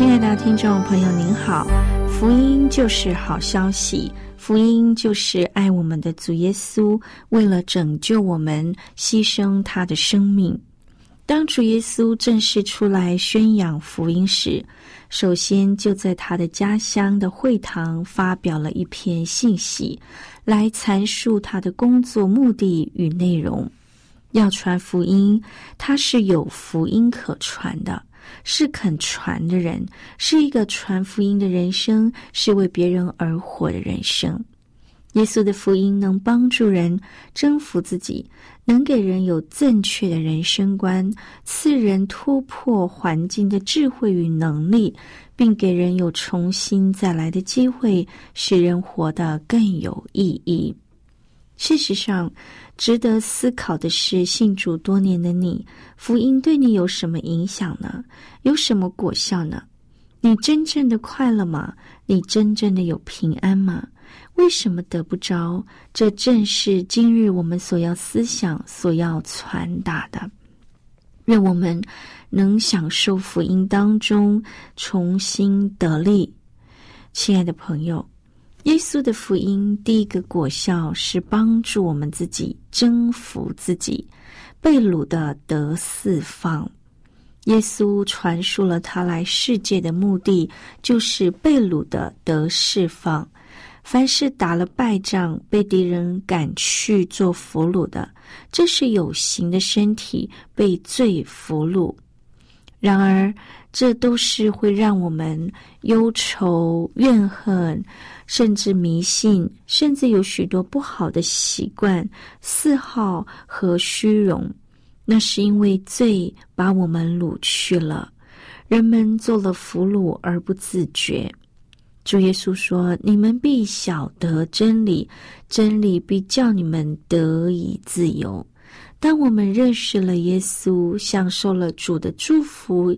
亲爱的听众朋友，您好，福音就是好消息。福音就是爱我们的主耶稣，为了拯救我们，牺牲他的生命。当主耶稣正式出来宣扬福音时，首先就在他的家乡的会堂发表了一篇信息，来阐述他的工作目的与内容。要传福音，他是有福音可传的。是肯传的人，是一个传福音的人生，是为别人而活的人生。耶稣的福音能帮助人征服自己，能给人有正确的人生观，赐人突破环境的智慧与能力，并给人有重新再来的机会，使人活得更有意义。事实上。值得思考的是，信主多年的你，福音对你有什么影响呢？有什么果效呢？你真正的快乐吗？你真正的有平安吗？为什么得不着？这正是今日我们所要思想、所要传达的。愿我们能享受福音当中重新得力，亲爱的朋友。耶稣的福音第一个果效是帮助我们自己征服自己，被掳的得释放。耶稣传述了他来世界的目的，就是被掳的得释放。凡是打了败仗、被敌人赶去做俘虏的，这是有形的身体被罪俘虏。然而，这都是会让我们忧愁、怨恨。甚至迷信，甚至有许多不好的习惯、嗜好和虚荣，那是因为罪把我们掳去了。人们做了俘虏而不自觉。主耶稣说：“你们必晓得真理，真理必叫你们得以自由。”当我们认识了耶稣，享受了主的祝福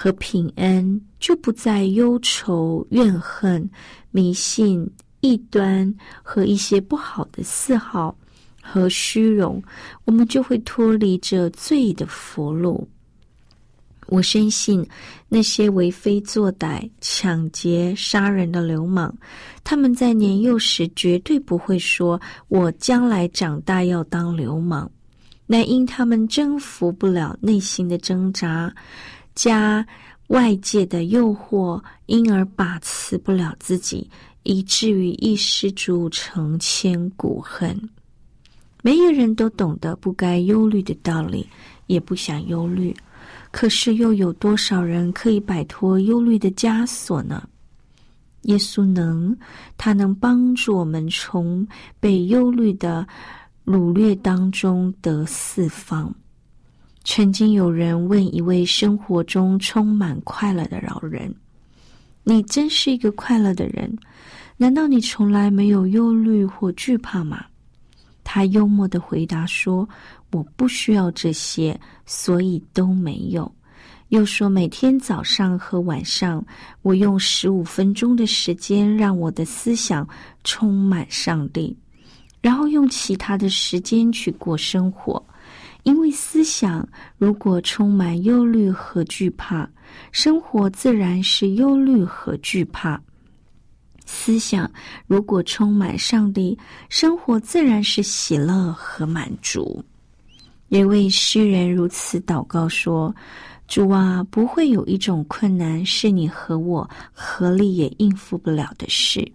和平安，就不再忧愁、怨恨。迷信、异端和一些不好的嗜好和虚荣，我们就会脱离这罪的俘虏。我深信那些为非作歹、抢劫、杀人的流氓，他们在年幼时绝对不会说：“我将来长大要当流氓。”乃因他们征服不了内心的挣扎，加。外界的诱惑，因而把持不了自己，以至于一失足成千古恨。每一个人都懂得不该忧虑的道理，也不想忧虑。可是又有多少人可以摆脱忧虑的枷锁呢？耶稣能，他能帮助我们从被忧虑的掳掠当中得释放。曾经有人问一位生活中充满快乐的老人：“你真是一个快乐的人？难道你从来没有忧虑或惧怕吗？”他幽默的回答说：“我不需要这些，所以都没有。”又说：“每天早上和晚上，我用十五分钟的时间让我的思想充满上帝，然后用其他的时间去过生活。”因为思想如果充满忧虑和惧怕，生活自然是忧虑和惧怕；思想如果充满上帝，生活自然是喜乐和满足。有一位诗人如此祷告说：“主啊，不会有一种困难是你和我合力也应付不了的事。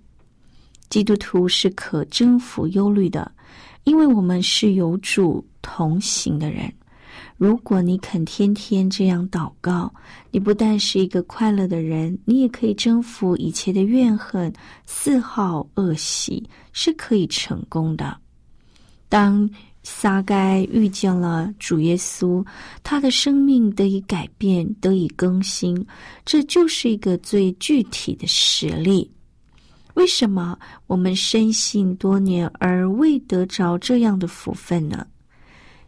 基督徒是可征服忧虑的，因为我们是有主同行的人。如果你肯天天这样祷告，你不但是一个快乐的人，你也可以征服一切的怨恨、嗜好、恶习，是可以成功的。当。”撒该遇见了主耶稣，他的生命得以改变，得以更新，这就是一个最具体的实例。为什么我们深信多年而未得着这样的福分呢？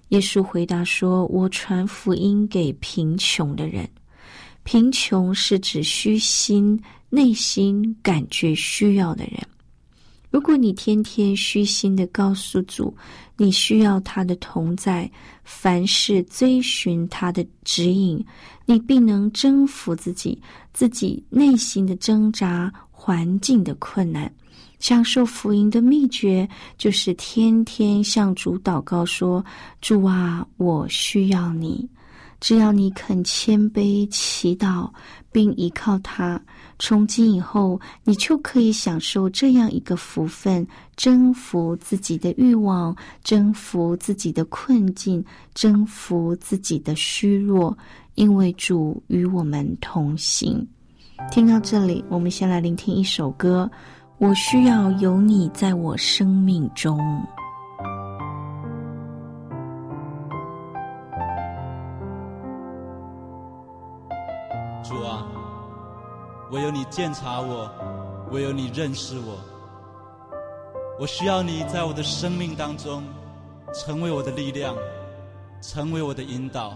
耶稣回答说：“我传福音给贫穷的人，贫穷是指虚心、内心感觉需要的人。”如果你天天虚心的告诉主，你需要他的同在，凡事追寻他的指引，你必能征服自己，自己内心的挣扎、环境的困难。享受福音的秘诀，就是天天向主祷告说：“主啊，我需要你。”只要你肯谦卑祈祷，并依靠他。从今以后，你就可以享受这样一个福分：征服自己的欲望，征服自己的困境，征服自己的虚弱，因为主与我们同行。听到这里，我们先来聆听一首歌：我需要有你在我生命中。主啊唯有你鉴察我，唯有你认识我。我需要你在我的生命当中，成为我的力量，成为我的引导。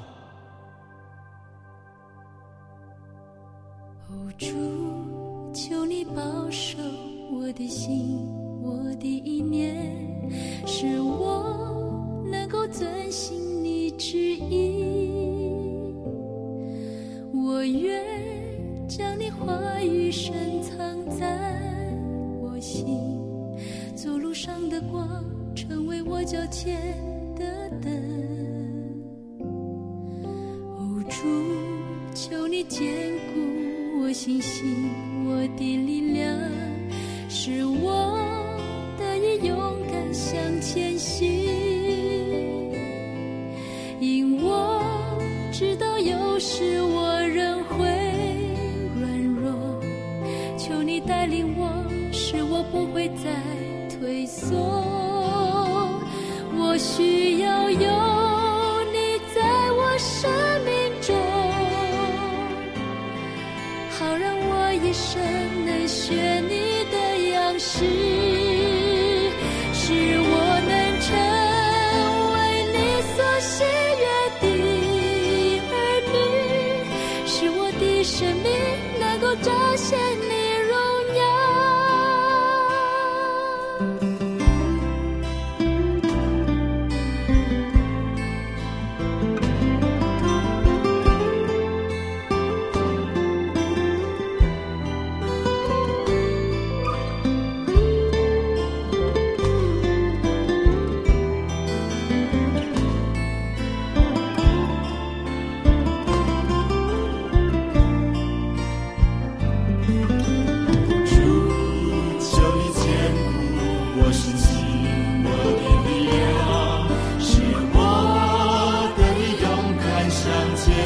主，求你保守我的心，我的意念，使我能够遵行你旨意。我愿。将你话语深藏在我心，走路上的光，成为我脚前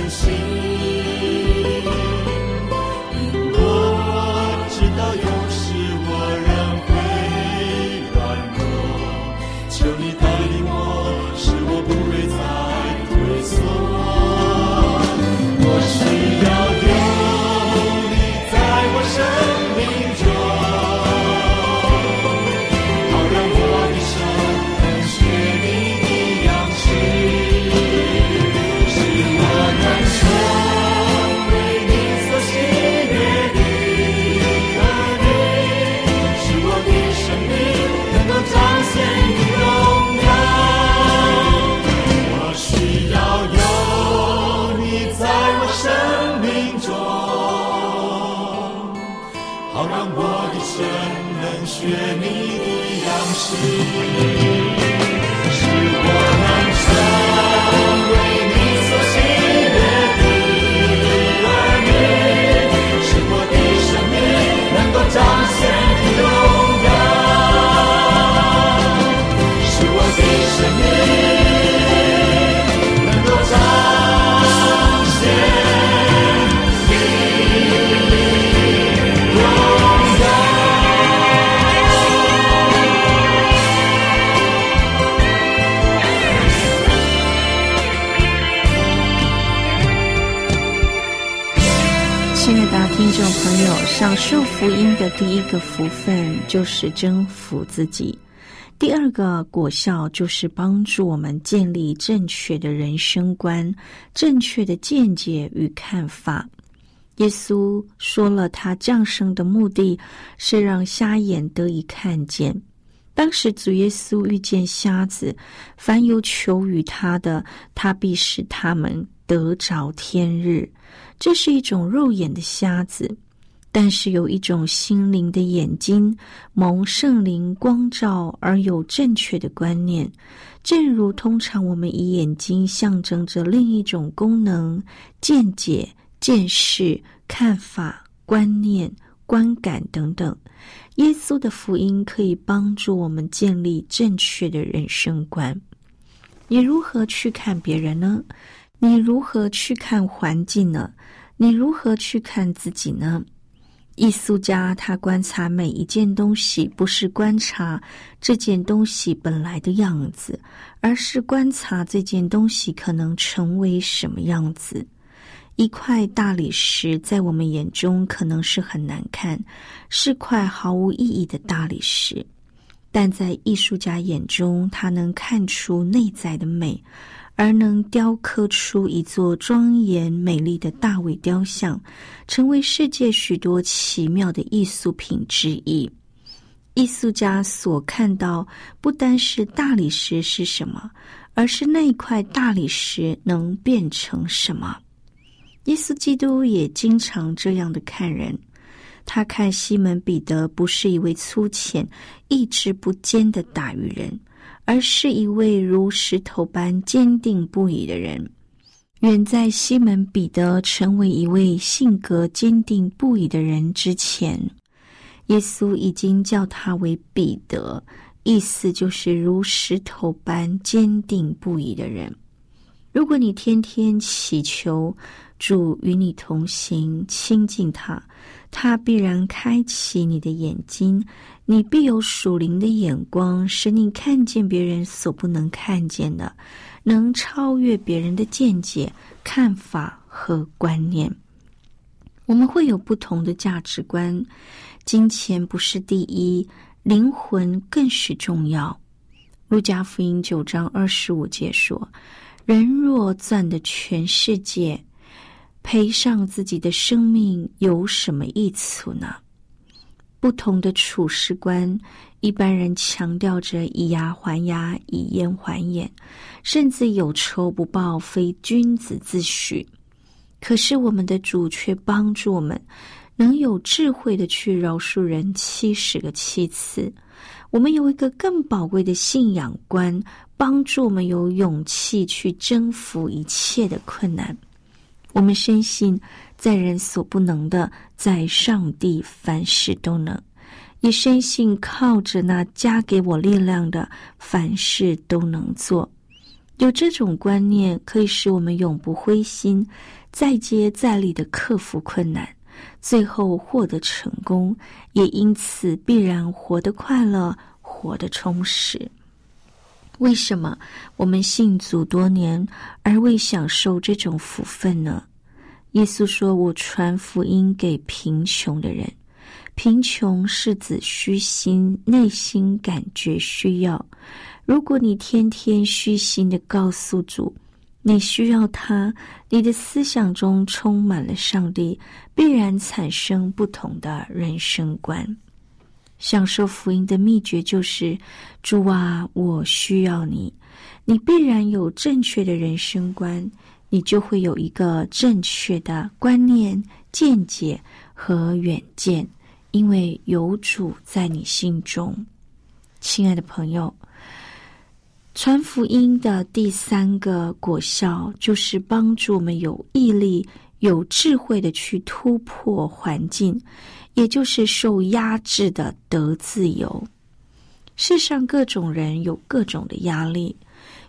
是我能享受福音的第一个福分就是征服自己，第二个果效就是帮助我们建立正确的人生观、正确的见解与看法。耶稣说了，他降生的目的是让瞎眼得以看见。当时主耶稣遇见瞎子，凡有求于他的，他必使他们得着天日。这是一种肉眼的瞎子，但是有一种心灵的眼睛，蒙圣灵光照而有正确的观念。正如通常我们以眼睛象征着另一种功能、见解、见识、看法、观念、观感等等，耶稣的福音可以帮助我们建立正确的人生观。你如何去看别人呢？你如何去看环境呢？你如何去看自己呢？艺术家他观察每一件东西，不是观察这件东西本来的样子，而是观察这件东西可能成为什么样子。一块大理石在我们眼中可能是很难看，是块毫无意义的大理石，但在艺术家眼中，他能看出内在的美。而能雕刻出一座庄严美丽的大卫雕像，成为世界许多奇妙的艺术品之一。艺术家所看到不单是大理石是什么，而是那块大理石能变成什么。耶稣基督也经常这样的看人，他看西门彼得不是一位粗浅、意志不坚的打鱼人。而是一位如石头般坚定不移的人。远在西门彼得成为一位性格坚定不移的人之前，耶稣已经叫他为彼得，意思就是如石头般坚定不移的人。如果你天天祈求主与你同行，亲近他，他必然开启你的眼睛。你必有属灵的眼光，使你看见别人所不能看见的，能超越别人的见解、看法和观念。我们会有不同的价值观，金钱不是第一，灵魂更是重要。路加福音九章二十五节说：“人若赚得全世界，赔上自己的生命，有什么益处呢？”不同的处事观，一般人强调着以牙还牙，以眼还眼，甚至有仇不报，非君子自许。可是我们的主却帮助我们，能有智慧的去饶恕人七十个七次。我们有一个更宝贵的信仰观，帮助我们有勇气去征服一切的困难。我们深信。在人所不能的，在上帝凡事都能。也深信靠着那加给我力量的，凡事都能做。有这种观念，可以使我们永不灰心，再接再厉的克服困难，最后获得成功。也因此必然活得快乐，活得充实。为什么我们信主多年而未享受这种福分呢？耶稣说：“我传福音给贫穷的人，贫穷是指虚心，内心感觉需要。如果你天天虚心的告诉主，你需要他，你的思想中充满了上帝，必然产生不同的人生观。享受福音的秘诀就是：主啊，我需要你，你必然有正确的人生观。”你就会有一个正确的观念、见解和远见，因为有主在你心中。亲爱的朋友，传福音的第三个果效就是帮助我们有毅力、有智慧的去突破环境，也就是受压制的得自由。世上各种人有各种的压力。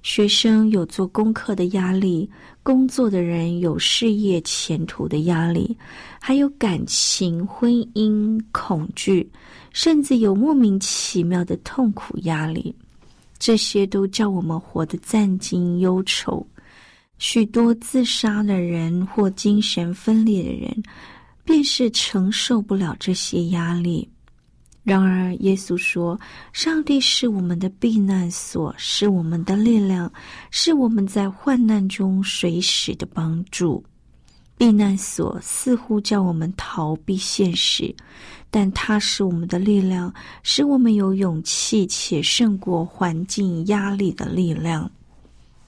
学生有做功课的压力，工作的人有事业前途的压力，还有感情、婚姻恐惧，甚至有莫名其妙的痛苦压力。这些都叫我们活得战惊忧愁。许多自杀的人或精神分裂的人，便是承受不了这些压力。然而，耶稣说：“上帝是我们的避难所，是我们的力量，是我们在患难中随时的帮助。”避难所似乎叫我们逃避现实，但它是我们的力量，使我们有勇气且胜过环境压力的力量。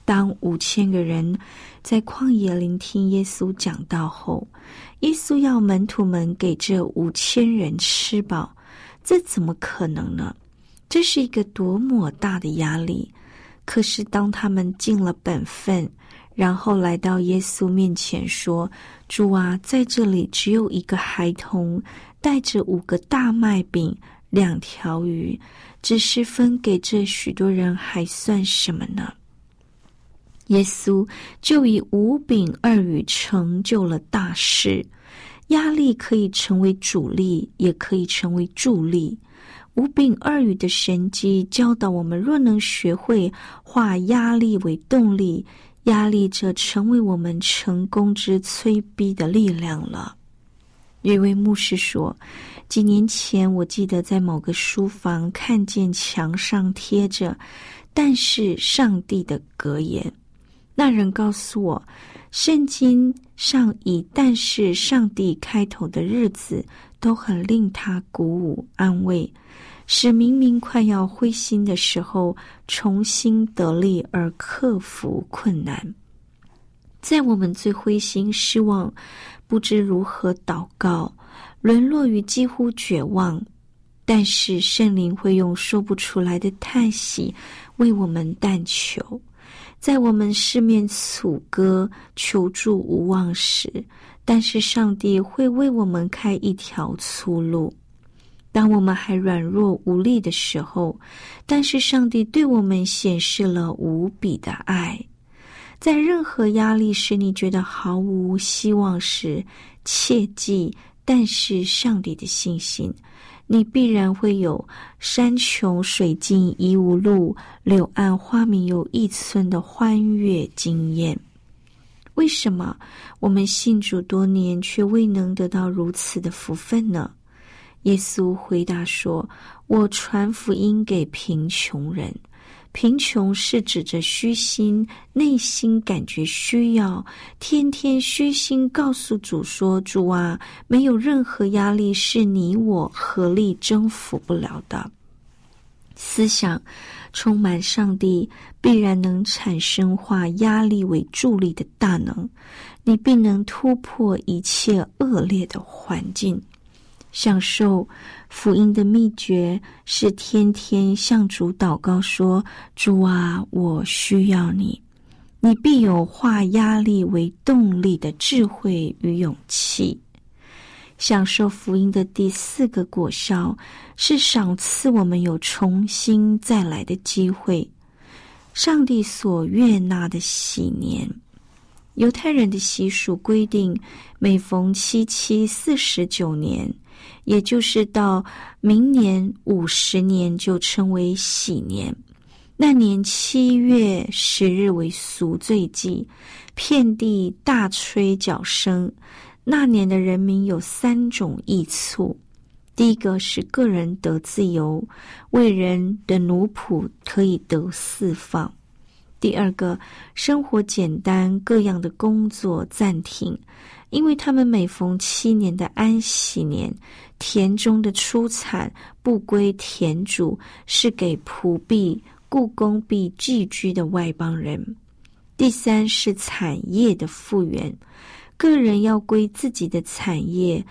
当五千个人在旷野聆听耶稣讲道后，耶稣要门徒们给这五千人吃饱，这怎么可能呢？这是一个多么大的压力！可是当他们尽了本分。然后来到耶稣面前说：“主啊，在这里只有一个孩童，带着五个大麦饼、两条鱼，只是分给这许多人，还算什么呢？”耶稣就以五饼二鱼成就了大事。压力可以成为主力，也可以成为助力。五饼二鱼的神机教导我们：若能学会化压力为动力。压力则成为我们成功之催逼的力量了。一位牧师说：“几年前，我记得在某个书房看见墙上贴着‘但是上帝’的格言。那人告诉我，圣经上以‘但是上帝’开头的日子都很令他鼓舞安慰。”使明明快要灰心的时候，重新得力而克服困难。在我们最灰心、失望、不知如何祷告、沦落于几乎绝望，但是圣灵会用说不出来的叹息为我们但求。在我们四面楚歌、求助无望时，但是上帝会为我们开一条出路。当我们还软弱无力的时候，但是上帝对我们显示了无比的爱。在任何压力使你觉得毫无希望时，切记，但是上帝的信心，你必然会有山穷水尽疑无路，柳暗花明又一村的欢悦经验。为什么我们信主多年却未能得到如此的福分呢？耶稣回答说：“我传福音给贫穷人，贫穷是指着虚心，内心感觉需要，天天虚心告诉主说：‘主啊，没有任何压力是你我合力征服不了的。’思想充满上帝，必然能产生化压力为助力的大能，你必能突破一切恶劣的环境。”享受福音的秘诀是天天向主祷告，说：“主啊，我需要你，你必有化压力为动力的智慧与勇气。”享受福音的第四个果效是赏赐我们有重新再来的机会，上帝所悦纳的喜年。犹太人的习俗规定，每逢七七四十九年。也就是到明年五十年就称为喜年，那年七月十日为赎罪祭，遍地大吹角声。那年的人民有三种益处：第一个是个人得自由，为人的奴仆可以得释放；第二个，生活简单，各样的工作暂停。因为他们每逢七年的安息年，田中的出产不归田主，是给仆婢、故宫婢寄居的外邦人。第三是产业的复原，个人要归自己的产业，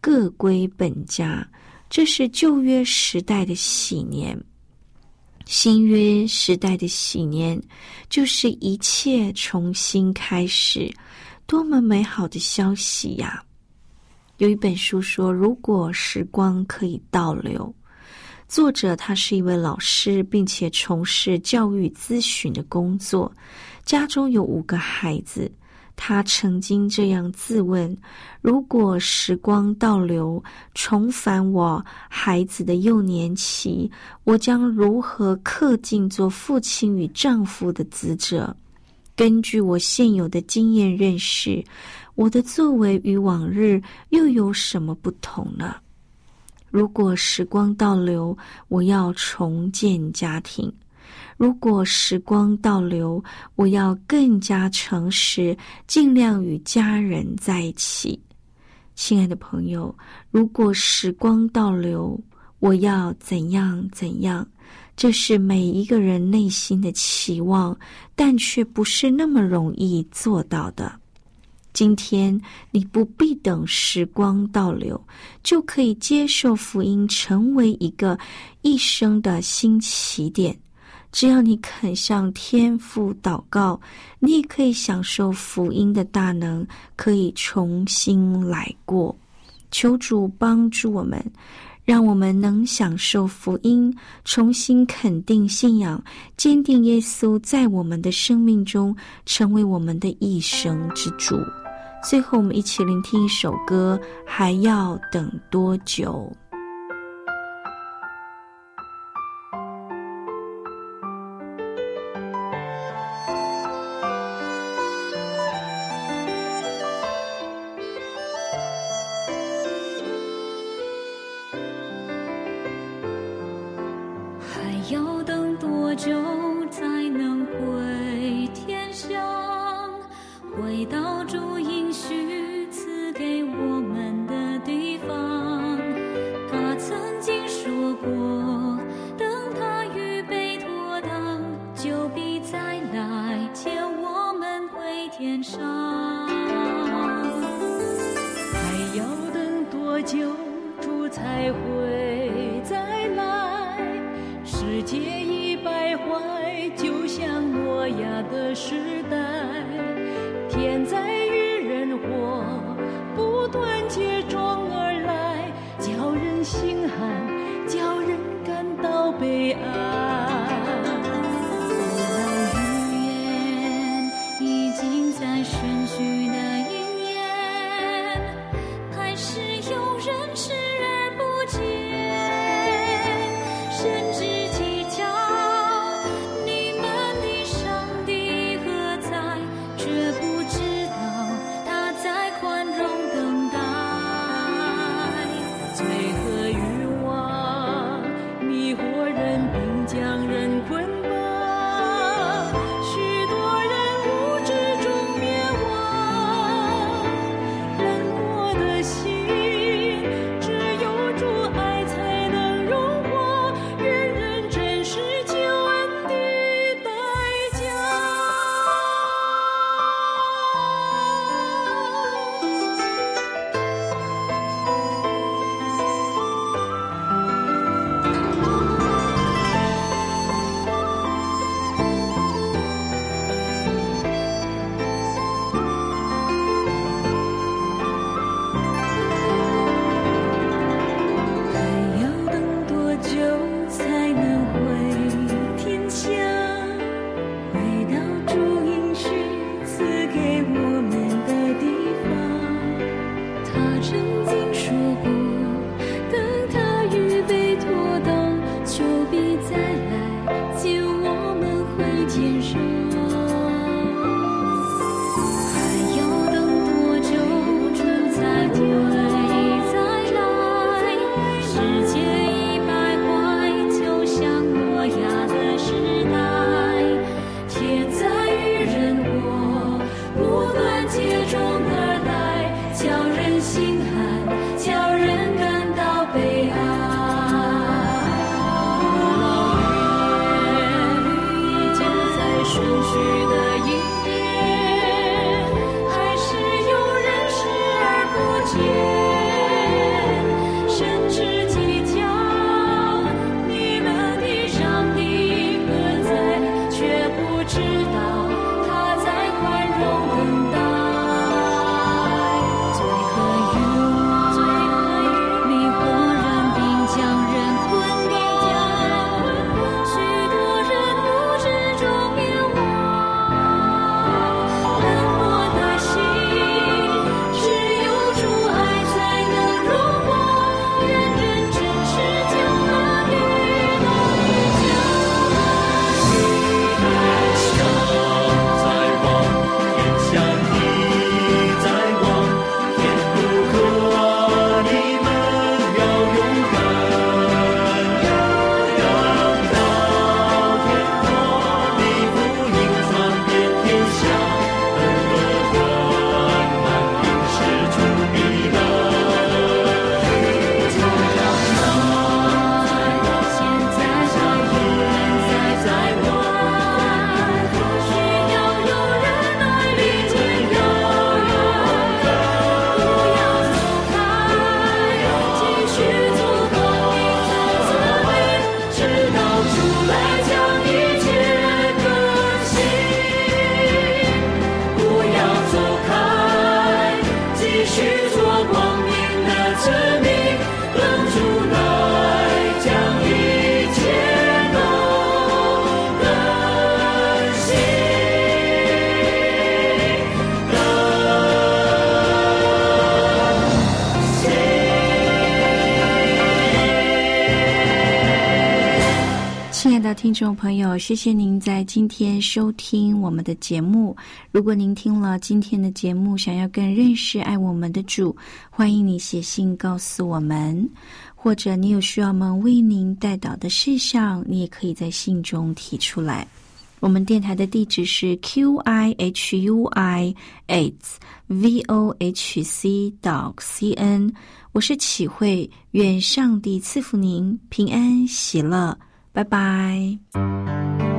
各归本家。这是旧约时代的喜年，新约时代的喜年，就是一切重新开始。多么美好的消息呀！有一本书说，如果时光可以倒流，作者他是一位老师，并且从事教育咨询的工作，家中有五个孩子。他曾经这样自问：如果时光倒流，重返我孩子的幼年期，我将如何恪尽做父亲与丈夫的职责？根据我现有的经验认识，我的作为与往日又有什么不同呢？如果时光倒流，我要重建家庭；如果时光倒流，我要更加诚实，尽量与家人在一起。亲爱的朋友，如果时光倒流，我要怎样怎样？这是每一个人内心的期望，但却不是那么容易做到的。今天你不必等时光倒流，就可以接受福音，成为一个一生的新起点。只要你肯向天父祷告，你也可以享受福音的大能，可以重新来过。求主帮助我们。让我们能享受福音，重新肯定信仰，坚定耶稣在我们的生命中成为我们的一生之主。最后，我们一起聆听一首歌，还要等多久？听众朋友，谢谢您在今天收听我们的节目。如果您听了今天的节目，想要更认识爱我们的主，欢迎你写信告诉我们，或者你有需要我们为您带导的事项，你也可以在信中提出来。我们电台的地址是 q i h u i h v o h c dot c n。我是启慧，愿上帝赐福您平安喜乐，拜拜。